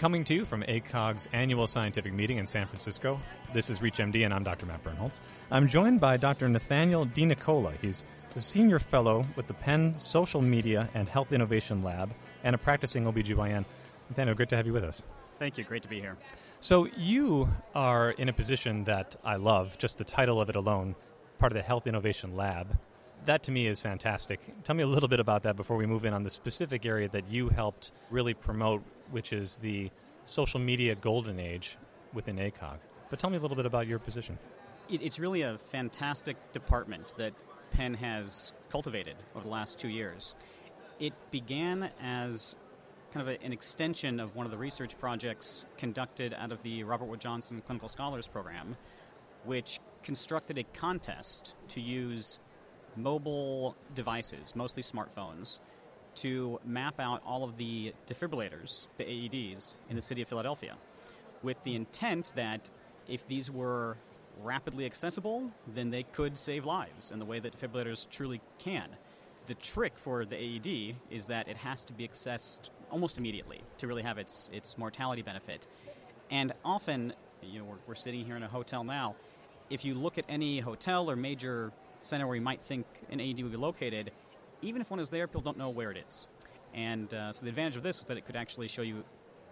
Coming to you from ACOG's annual scientific meeting in San Francisco, this is ReachMD, and I'm Dr. Matt Birnholz. I'm joined by Dr. Nathaniel DeNicola. He's a senior fellow with the Penn Social Media and Health Innovation Lab and a practicing OBGYN. Nathaniel, great to have you with us. Thank you. Great to be here. So, you are in a position that I love, just the title of it alone, part of the Health Innovation Lab. That to me is fantastic. Tell me a little bit about that before we move in on the specific area that you helped really promote, which is the social media golden age within ACOG. But tell me a little bit about your position. It's really a fantastic department that Penn has cultivated over the last two years. It began as kind of a, an extension of one of the research projects conducted out of the Robert Wood Johnson Clinical Scholars Program, which constructed a contest to use mobile devices, mostly smartphones, to map out all of the defibrillators, the AEDs, in the city of Philadelphia, with the intent that if these were rapidly accessible, then they could save lives in the way that defibrillators truly can. The trick for the AED is that it has to be accessed almost immediately to really have its, its mortality benefit. And often, you know, we're, we're sitting here in a hotel now. If you look at any hotel or major center where you might think an AED would be located, even if one is there, people don't know where it is. And uh, so the advantage of this was that it could actually show you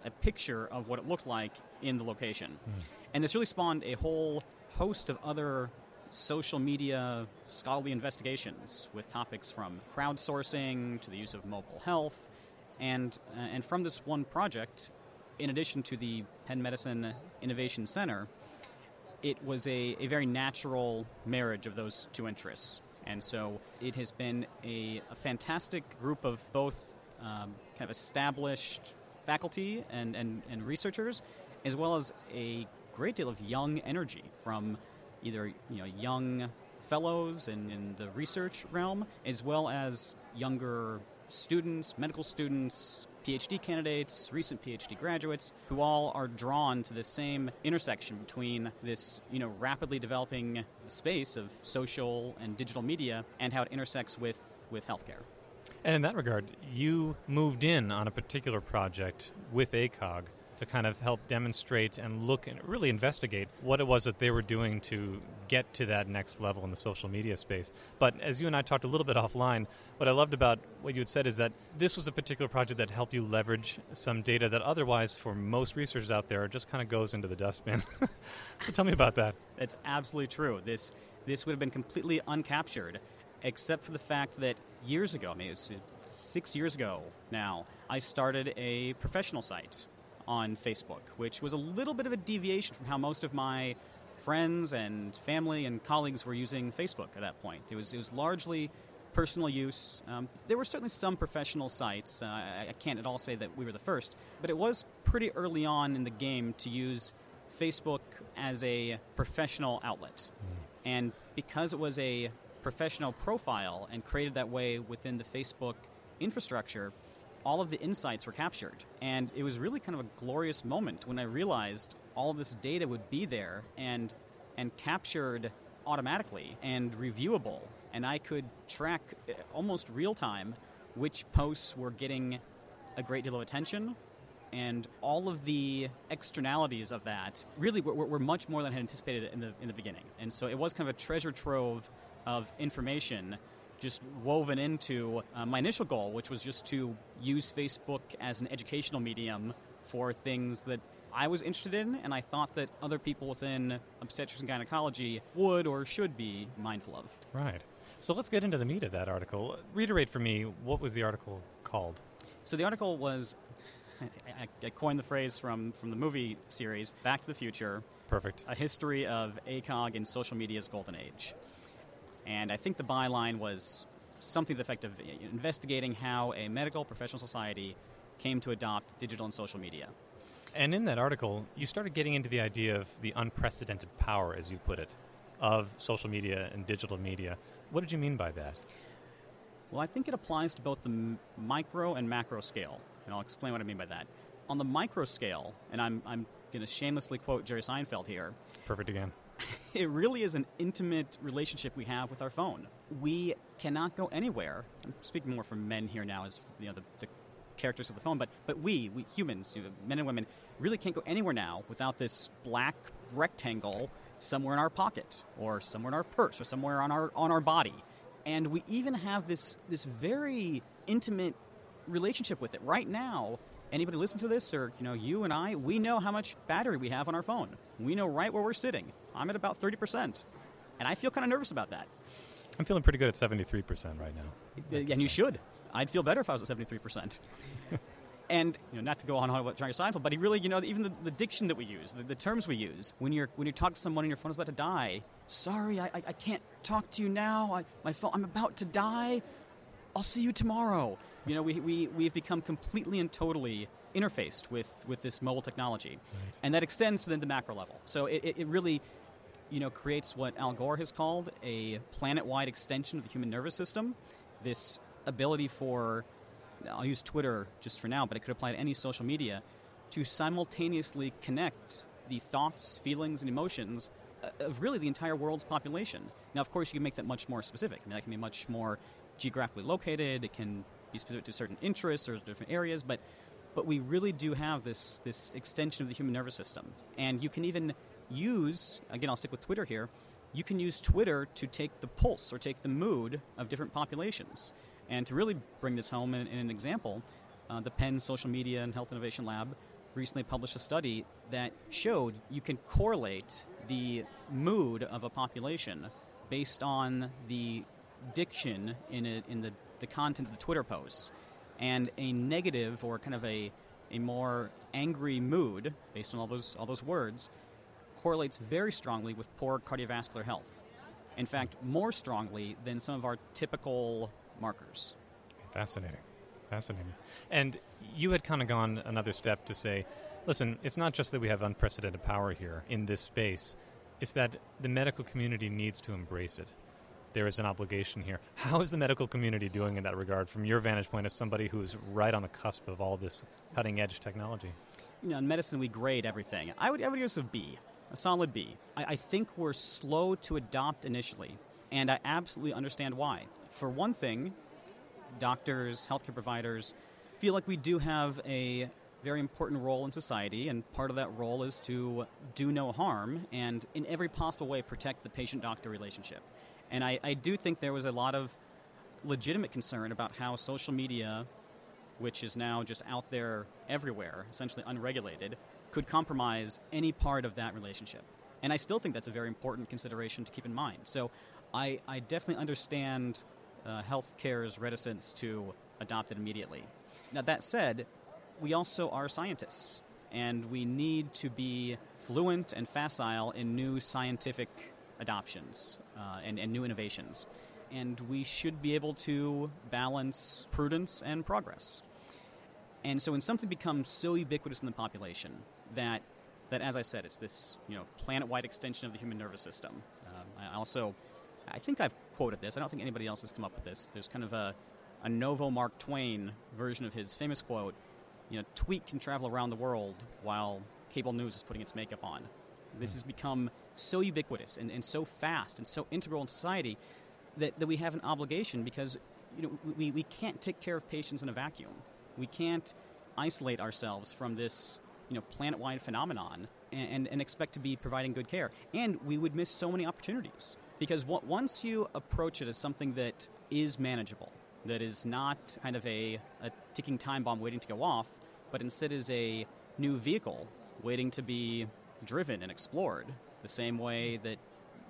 a picture of what it looked like in the location. Mm. And this really spawned a whole host of other social media scholarly investigations with topics from crowdsourcing to the use of mobile health. And, uh, and from this one project, in addition to the Penn Medicine Innovation Center, it was a, a very natural marriage of those two interests. And so it has been a, a fantastic group of both um, kind of established faculty and, and, and researchers, as well as a great deal of young energy from either you know young fellows in, in the research realm, as well as younger students, medical students, PhD candidates, recent PhD graduates, who all are drawn to the same intersection between this, you know, rapidly developing space of social and digital media and how it intersects with, with healthcare. And in that regard, you moved in on a particular project with ACOG to kind of help demonstrate and look and really investigate what it was that they were doing to get to that next level in the social media space. But as you and I talked a little bit offline, what I loved about what you had said is that this was a particular project that helped you leverage some data that otherwise, for most researchers out there, just kind of goes into the dustbin. so tell me about that. It's absolutely true. This this would have been completely uncaptured, except for the fact that years ago, I mean, it was six years ago now, I started a professional site on Facebook, which was a little bit of a deviation from how most of my friends and family and colleagues were using Facebook at that point. It was, it was largely personal use. Um, there were certainly some professional sites. Uh, I, I, can't at all say that we were the first, but it was pretty early on in the game to use Facebook as a professional outlet. Mm. And because it was a professional profile and created that way within the Facebook infrastructure, all of the insights were captured. And it was really kind of a glorious moment when I realized all this data would be there and and captured automatically and reviewable. And I could track uh, almost real time which posts were getting a great deal of attention. And all of the externalities of that really were, were much more than I had anticipated in the, in the beginning. And so it was kind of a treasure trove of information just woven into uh, my initial goal, which was just to use Facebook as an educational medium for things that I was interested in, and I thought that other people within obstetrics and gynecology would or should be mindful of. Right. So let's get into the meat of that article. Reiterate for me what was the article called? So the article was I, coined the phrase from, from the movie series Back to the Future. Perfect. A history of ACOG and social media's golden age. And I think the byline was something to the effect of investigating how a medical professional society came to adopt digital and social media. And in that article, you started getting into the idea of the unprecedented power, as you put it, of social media and digital media. What did you mean by that? Well, I think it applies to both the micro and macro scale, and I'll explain what I mean by that. On the micro scale, and I'm, I'm going to shamelessly quote Jerry Seinfeld here. Perfect again. it really is an intimate relationship we have with our phone. We cannot go anywhere. I'm speaking more for men here now, as you know, the, the characters of the phone, but but we, we humans, you know, men and women, really can't go anywhere now without this black rectangle somewhere in our pocket, or somewhere in our purse, or somewhere on our on our body, and we even have this this very intimate relationship with it right now. Anybody listen to this, or you know, you and I, we know how much battery we have on our phone. We know right where we're sitting. I'm at about thirty percent, and I feel kind of nervous about that. I'm feeling pretty good at 73% right now. Uh, and you should. I'd feel better if I was at 73%. and you know, not to go on about Jerry Seinfeld, but he really, you know, even the, the diction that we use, the, the, terms we use, when you're when you talk to someone and your phone is about to die, sorry, I, I, I can't talk to you now. I, my phone, I'm about to die. I'll see you tomorrow. You know, we, we, we've become completely and totally interfaced with, with this mobile technology. Right. And that extends to then the macro level. So it, it, it really, you know, creates what Al Gore has called a planet-wide extension of the human nervous system. This ability for, I'll use Twitter just for now, but it could apply to any social media, to simultaneously connect the thoughts, feelings, and emotions uh, of really the entire world's population. Now, of course, you can make that much more specific. I mean, that can be much more geographically located. It can be specific to certain interests or different areas, but but we really do have this this extension of the human nervous system, and you can even use, again, I'll stick with Twitter here, you can use Twitter to take the pulse or take the mood of different populations. And to really bring this home in, in an example, uh, the Penn Social Media and Health Innovation Lab recently published a study that showed you can correlate the mood of a population based on the diction in, it, in the, the content of the Twitter posts. And a negative or kind of a, a more angry mood, based on all those, all those words, correlates very strongly with poor cardiovascular health. In fact, more strongly than some of our typical markers. Fascinating. Fascinating. And you had kind of gone another step to say, listen, it's not just that we have unprecedented power here in this space, it's that the medical community needs to embrace it. There is an obligation here. How is the medical community doing in that regard from your vantage point as somebody who's right on the cusp of all this cutting edge technology? You know, in medicine, we grade everything. I would, I would use a B a solid B. I, I think we're slow to adopt initially, and I absolutely understand why. For one thing, doctors, healthcare providers feel like we do have a very important role in society, and part of that role is to do no harm and, in every possible way, protect the patient doctor relationship. And I, I, do think there was a lot of legitimate concern about how social media, which is now just out there everywhere, essentially unregulated, could compromise any part of that relationship. And I still think that's a very important consideration to keep in mind. So I, I definitely understand uh, healthcare's reticence to adopt it immediately. Now, that said, we also are scientists, and we need to be fluent and facile in new scientific adoptions uh, and, and new innovations. And we should be able to balance prudence and progress. And so, when something becomes so ubiquitous in the population, that that as I said, it's this you know planet-wide extension of the human nervous system. Um, I also, I think I've quoted this. I don't think anybody else has come up with this. There's kind of a a novo Mark Twain version of his famous quote. You know, tweet can travel around the world while cable news is putting its makeup on. This has become so ubiquitous and, and so fast and so integral in society that, that we have an obligation because you know we, we can't take care of patients in a vacuum. We can't isolate ourselves from this you know planet-wide phenomenon and, and, and, expect to be providing good care. And we would miss so many opportunities because w- once you approach it as something that is manageable, that is not kind of a, a ticking time bomb waiting to go off, but instead is a new vehicle waiting to be driven and explored, the same way that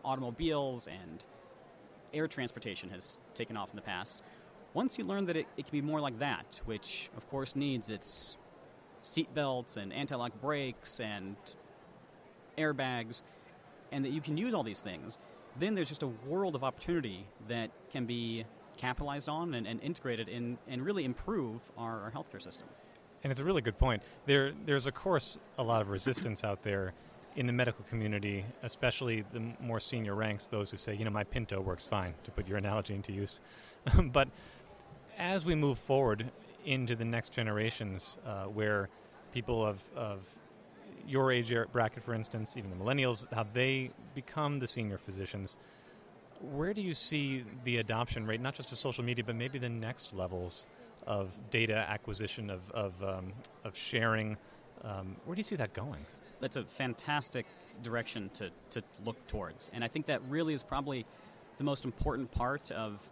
automobiles and air transportation has taken off in the past. Once you learn that it, it can be more like that, which of course needs its seatbelts and anti-lock brakes and airbags, and that you can use all these things, then there's just a world of opportunity that can be capitalized on and, and integrated in and really improve our, our, healthcare system. And it's a really good point. There, there's of course a lot of resistance out there in the medical community, especially the more senior ranks, those who say, you know, my Pinto works fine, to put your analogy into use. but as we move forward, into the next generations uh, where people of, of your age bracket, for instance, even the millennials, how they become the senior physicians. Where do you see the adoption rate, not just to social media, but maybe the next levels of data acquisition, of, of, um, of sharing. Um, where do you see that going? That's a fantastic direction to, to look towards. And I think that really is probably the most important part of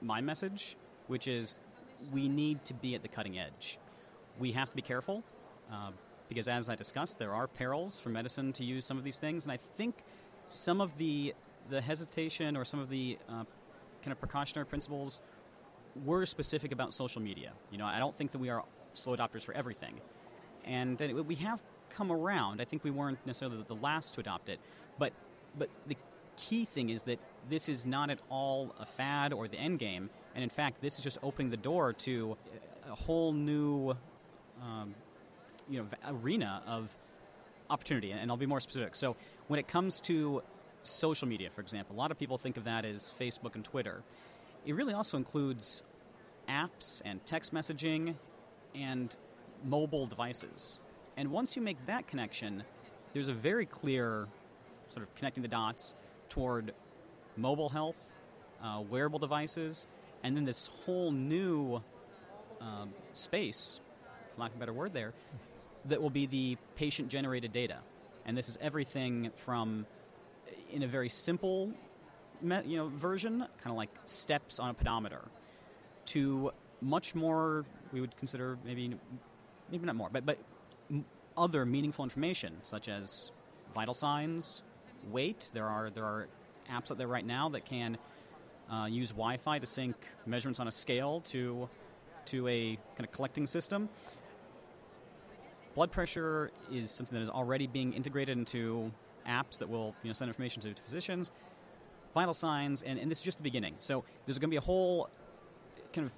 my message, which is we need to be at the cutting edge. We have to be careful uh, because, as I discussed, there are perils for medicine to use some of these things. And I think some of the, the hesitation or some of the uh, kind of precautionary principles were specific about social media. You know, I don't think that we are slow adopters for everything. And we have come around. I think we weren't necessarily the last to adopt it, but but the key thing is that this is not at all a fad or the end game, and in fact, this is just opening the door to a whole new, um, you know, arena of opportunity. And I'll be more specific. So when it comes to social media, for example, a lot of people think of that as Facebook and Twitter. It really also includes apps and text messaging and mobile devices. And once you make that connection, there's a very clear sort of connecting the dots toward mobile health, uh, wearable devices, and then this whole new um, space, for lack of a better word there, that will be the patient generated data. And this is everything from, in a very simple you know, version, kind of like steps on a pedometer, to much more, we would consider maybe, maybe not more, but, but other meaningful information, such as vital signs, weight. There are there are apps out there right now that can uh, use Wi-Fi to sync measurements on a scale to to a kind of collecting system. Blood pressure is something that is already being integrated into apps that will you know, send information to, to physicians. Vital signs, and, and this is just the beginning. So there's going to be a whole kind of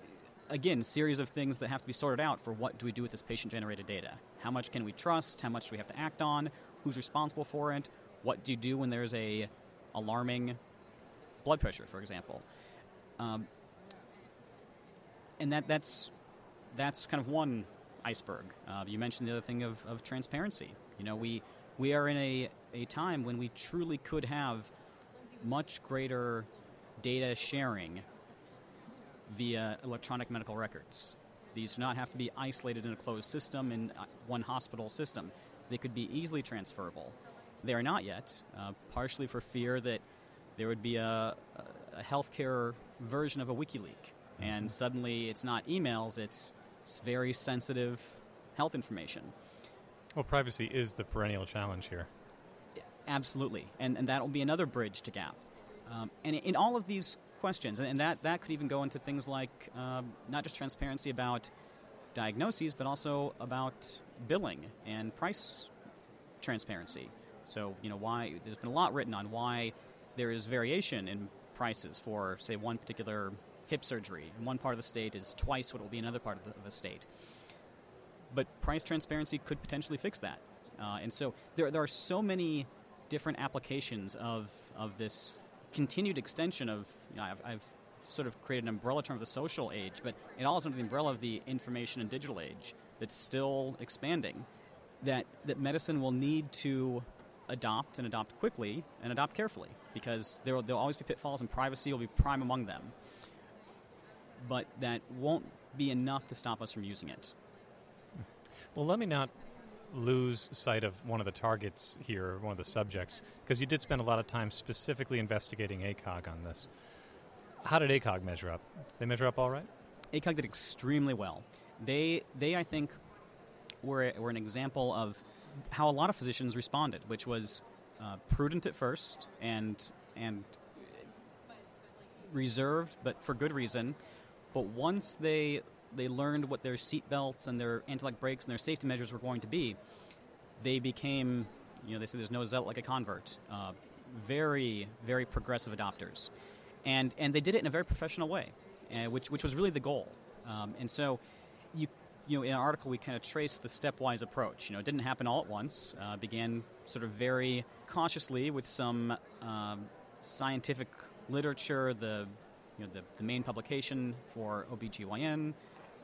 again, series of things that have to be sorted out for what do we do with this patient generated data. How much can we trust? How much do we have to act on? Who's responsible for it? What do you do when there's a alarming blood pressure, for example? Um, and that, that's, that's kind of one iceberg. Uh, you mentioned the other thing of, of transparency. You know, we, we are in a, a time when we truly could have much greater data sharing via electronic medical records. These do not have to be isolated in a closed system in uh, one hospital system. They could be easily transferable. They are not yet, uh, partially for fear that there would be a, a healthcare version of a WikiLeak, mm-hmm. and suddenly it's not emails, it's very sensitive health information. Well, privacy is the perennial challenge here. Absolutely, and, and that will be another bridge to gap. Um, and in all of these questions. And that, that could even go into things like um, not just transparency about diagnoses, but also about billing and price transparency. So, you know, why there's been a lot written on why there is variation in prices for, say, one particular hip surgery. In one part of the state is twice what it will be in another part of the, of the state. But price transparency could potentially fix that. Uh, and so there, there are so many different applications of, of this continued extension of, you know, I've, I've sort of created an umbrella term of the social age, but it all is under the umbrella of the information and digital age that's still expanding. That, that medicine will need to adopt and adopt quickly and adopt carefully because there will, there'll always be pitfalls and privacy will be prime among them. But that won't be enough to stop us from using it. Well, let me not lose sight of one of the targets here, one of the subjects, because you did spend a lot of time specifically investigating ACOG on this. How did ACOG measure up? They measure up all right? ACOG did extremely well. They, they I think, were, were an example of how a lot of physicians responded, which was uh, prudent at first and, and reserved, but for good reason. But once they they learned what their seat belts and their anti-lock brakes and their safety measures were going to be, they became, you know, they say there's no zealot like a convert. Uh, very, very progressive adopters, and and they did it in a very professional way, uh, which which was really the goal. Um, and so, you you know, in our article we kind of traced the stepwise approach. You know, it didn't happen all at once. Uh, began sort of very cautiously with some um, scientific literature, the you know, the, the main publication for OBGYN,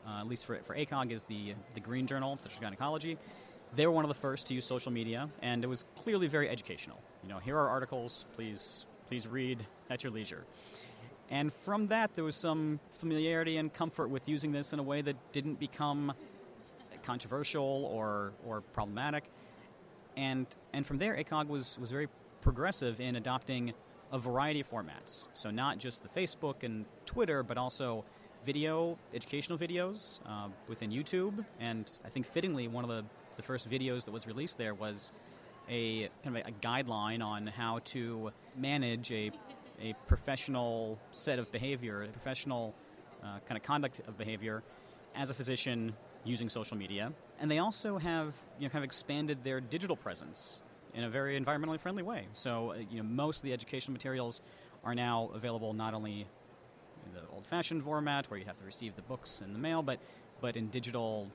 uh, at least for, for ACOG, is the, the Green Journal of Obstetrics Gynecology. They were one of the first to use social media, and it was clearly very educational. You know, here are articles. Please, please read at your leisure. And from that, there was some familiarity and comfort with using this in a way that didn't become controversial or, or problematic. And, and from there, ACOG was, was very progressive in adopting a variety of formats. So, not just the Facebook and Twitter, but also video, educational videos uh, within YouTube. And I think fittingly, one of the, the first videos that was released there was a kind of a, a guideline on how to manage a, a professional set of behavior, a professional uh, kind of conduct of behavior as a physician using social media. And they also have you know, kind of expanded their digital presence in a very environmentally friendly way. So, uh, you know, most of the educational materials are now available not only the old-fashioned format where you have to receive the books in the mail, but but in digital,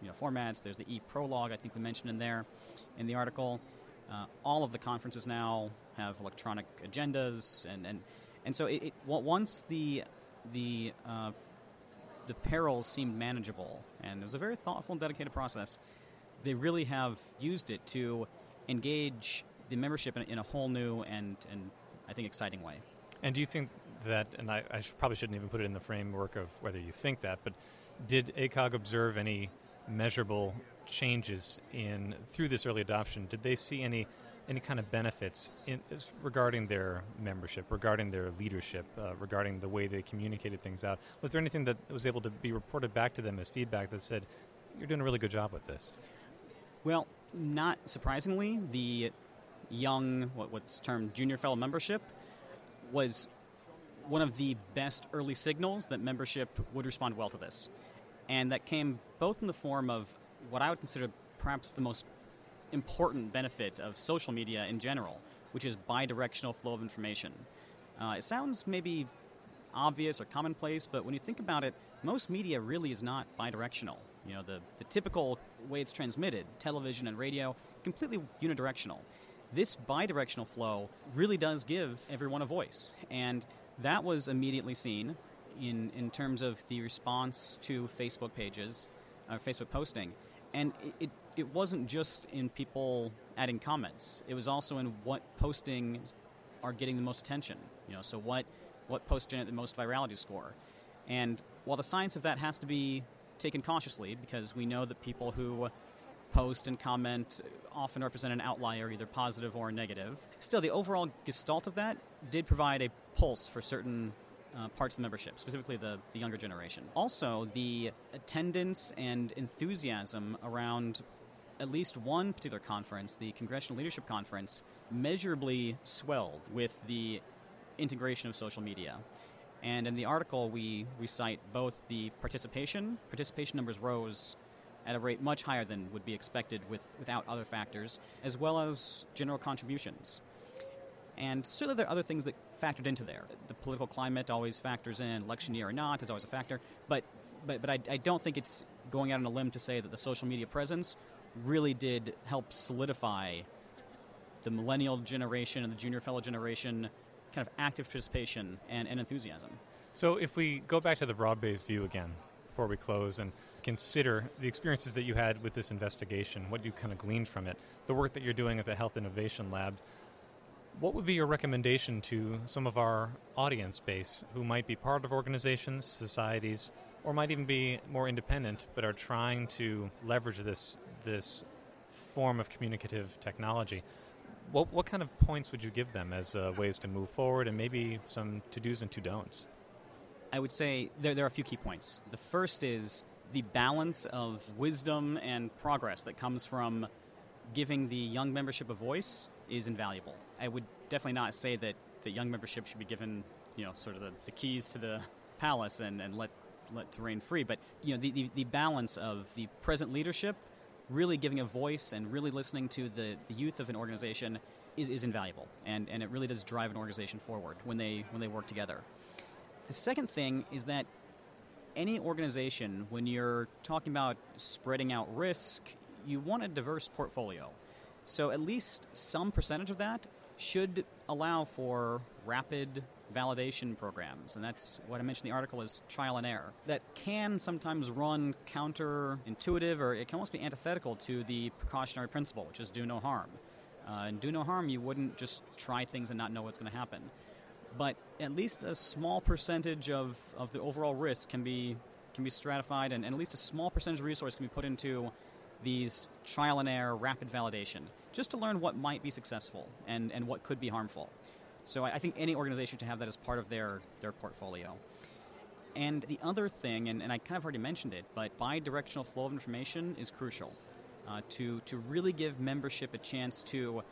you know, formats. There's the e-prologue I think we mentioned in there, in the article. Uh, all of the conferences now have electronic agendas, and and and so it, it once the the uh, the perils seemed manageable, and it was a very thoughtful and dedicated process. They really have used it to engage the membership in, in a whole new and, and I think exciting way. And do you think that, and I, I should, probably shouldn't even put it in the framework of whether you think that, but did ACOG observe any measurable changes in through this early adoption? Did they see any any kind of benefits in, regarding their membership, regarding their leadership, uh, regarding the way they communicated things out? Was there anything that was able to be reported back to them as feedback that said, "You're doing a really good job with this"? Well, not surprisingly, the young, what, what's termed junior fellow membership, was one of the best early signals that membership would respond well to this. And that came both in the form of what I would consider perhaps the most important benefit of social media in general, which is bidirectional flow of information. Uh, it sounds maybe obvious or commonplace, but when you think about it, most media really is not bidirectional. You know, the, the typical way it's transmitted, television and radio, completely unidirectional. This bidirectional flow really does give everyone a voice. And that was immediately seen in, in terms of the response to Facebook pages, uh, Facebook posting. And it, it, it wasn't just in people adding comments, it was also in what postings are getting the most attention. You know, so what, what posts generate the most virality score. And while the science of that has to be taken cautiously because we know that people who post and comment often represent an outlier, either positive or negative. Still, the overall gestalt of that did provide a pulse for certain uh, parts of the membership, specifically the, the younger generation. Also, the attendance and enthusiasm around at least one particular conference, the Congressional Leadership Conference, measurably swelled with the integration of social media. And in the article, we, we cite both the participation, participation numbers rose at a rate much higher than would be expected with, without other factors, as well as general contributions. And certainly there are other things that factored into there. The political climate always factors in, election year or not is always a factor, but, but, but I, I don't think it's going out on a limb to say that the social media presence really did help solidify the millennial generation and the junior fellow generation kind of active participation and, and enthusiasm. So, if we go back to the broad based view again before we close and consider the experiences that you had with this investigation, what you kind of gleaned from it, the work that you're doing at the Health Innovation Lab, what would be your recommendation to some of our audience base who might be part of organizations, societies, or might even be more independent but are trying to leverage this this form of communicative technology? What, what kind of points would you give them as uh, ways to move forward and maybe some to dos and to don'ts? I would say there, there are a few key points. The first is the balance of wisdom and progress that comes from giving the young membership a voice is invaluable. I would definitely not say that the young membership should be given, you know, sort of the, the keys to the palace and, and let let to reign free. But you know, the, the, the balance of the present leadership really giving a voice and really listening to the, the youth of an organization is, is invaluable. And, and it really does drive an organization forward when they, when they work together. The second thing is that any organization, when you're talking about spreading out risk, you want a diverse portfolio. So at least some percentage of that should allow for rapid validation programs, and that's what I mentioned in the article is trial and error. That can sometimes run counterintuitive or it can almost be antithetical to the precautionary principle, which is do no harm. Uh, and do no harm, you wouldn't just try things and not know what's going to happen. but at least a small percentage of, of the overall risk can be can be stratified, and, and at least a small percentage of resource can be put into these trial and error rapid validation, just to learn what might be successful and, and what could be harmful. So I, I think any organization should have that as part of their, their portfolio. And the other thing, and, and I kind of already mentioned it, but bi-directional flow of information is crucial uh, to, to really give membership a chance to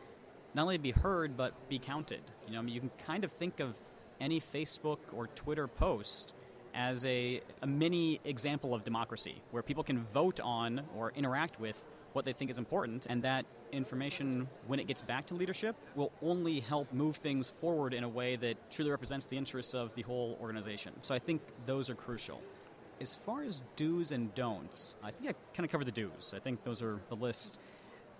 not only be heard, but be counted. You know, I mean, you can kind of think of any Facebook or Twitter post as a, a mini example of democracy, where people can vote on or interact with what they think is important, and that information, when it gets back to leadership, will only help move things forward in a way that truly represents the interests of the whole organization. So I think those are crucial. As far as do's and don'ts, I think I kind of covered the do's. I think those are the list.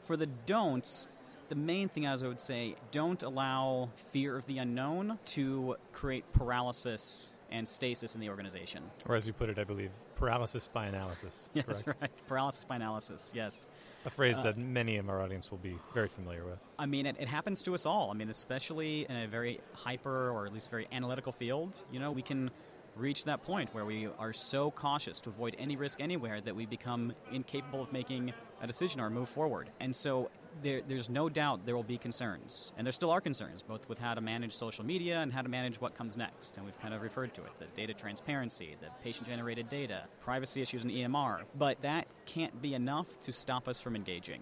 For the don'ts, the main thing as I would say, don't allow fear of the unknown to create paralysis and stasis in the organization. Or as you put it, I believe, paralysis by analysis. Yes, correct? right. Paralysis by analysis, yes. A phrase Uh, that many of our audience will be very familiar with. I mean, it, it happens to us all. I mean, especially in a very hyper or at least very analytical field, you know, we can reach that point where we are so cautious to avoid any risk anywhere that we become incapable of making a decision or move forward. And so there, there's no doubt there will be concerns. And there still are concerns, both with how to manage social media and how to manage what comes next. And we've kind of referred to it the data transparency, the patient generated data, privacy issues in EMR. But that can't be enough to stop us from engaging.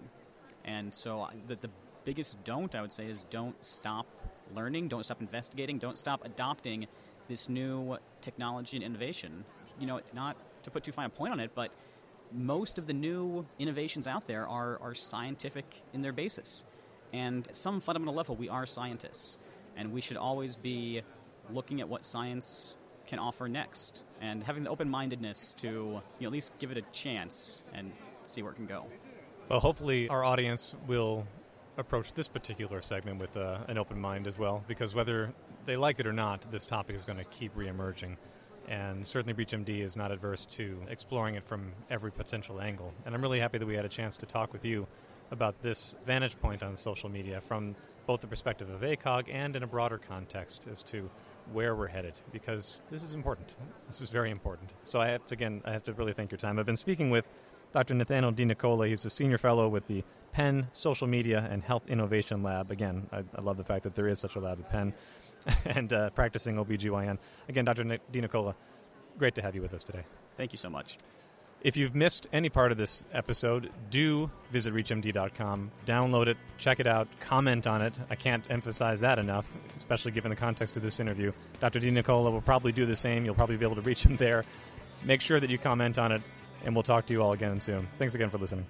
And so uh, the, the biggest don't, I would say, is don't stop learning, don't stop investigating, don't stop adopting this new technology and innovation. You know, not to put too fine a point on it, but most of the new innovations out there are, are scientific in their basis. And at some fundamental level, we are scientists. And we should always be looking at what science can offer next and having the open mindedness to you know, at least give it a chance and see where it can go. Well, hopefully, our audience will approach this particular segment with uh, an open mind as well, because whether they like it or not, this topic is going to keep reemerging. And certainly, ReachMD is not adverse to exploring it from every potential angle. And I'm really happy that we had a chance to talk with you about this vantage point on social media from both the perspective of ACOG and in a broader context as to where we're headed, because this is important. This is very important. So I have to, again, I have to really thank your time. I've been speaking with Dr. Nathaniel DeNicola. He's a senior fellow with the Penn Social Media and Health Innovation Lab. Again, I, I love the fact that there is such a lab at Penn and uh, practicing OBGYN. Again, Dr. Ni- DeNicola, great to have you with us today. Thank you so much. If you've missed any part of this episode, do visit ReachMD.com, download it, check it out, comment on it. I can't emphasize that enough, especially given the context of this interview. Dr. DeNicola will probably do the same. You'll probably be able to reach him there. Make sure that you comment on it, and we'll talk to you all again soon. Thanks again for listening.